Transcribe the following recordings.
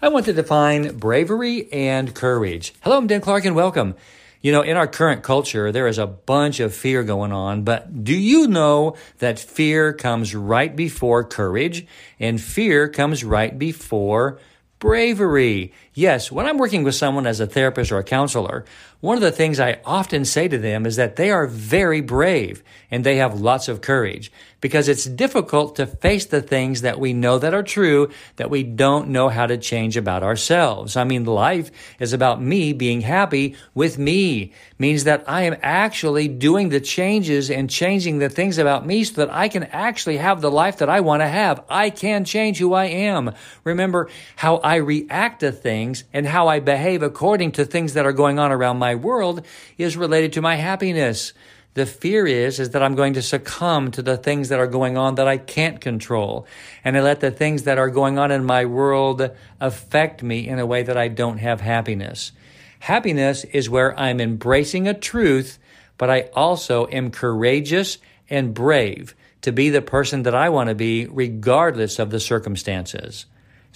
I want to define bravery and courage. Hello, I'm Dan Clark and welcome. You know, in our current culture, there is a bunch of fear going on, but do you know that fear comes right before courage and fear comes right before bravery? Yes, when I'm working with someone as a therapist or a counselor, one of the things I often say to them is that they are very brave and they have lots of courage because it's difficult to face the things that we know that are true that we don't know how to change about ourselves. I mean, life is about me being happy with me means that I am actually doing the changes and changing the things about me so that I can actually have the life that I want to have. I can change who I am. Remember how I react to things and how I behave according to things that are going on around my world is related to my happiness. The fear is, is that I'm going to succumb to the things that are going on that I can't control. And I let the things that are going on in my world affect me in a way that I don't have happiness. Happiness is where I'm embracing a truth, but I also am courageous and brave to be the person that I want to be regardless of the circumstances.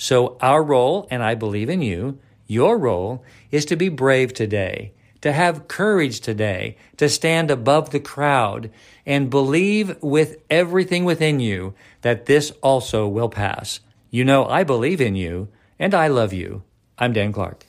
So our role, and I believe in you, your role is to be brave today to have courage today, to stand above the crowd and believe with everything within you that this also will pass. You know, I believe in you and I love you. I'm Dan Clark.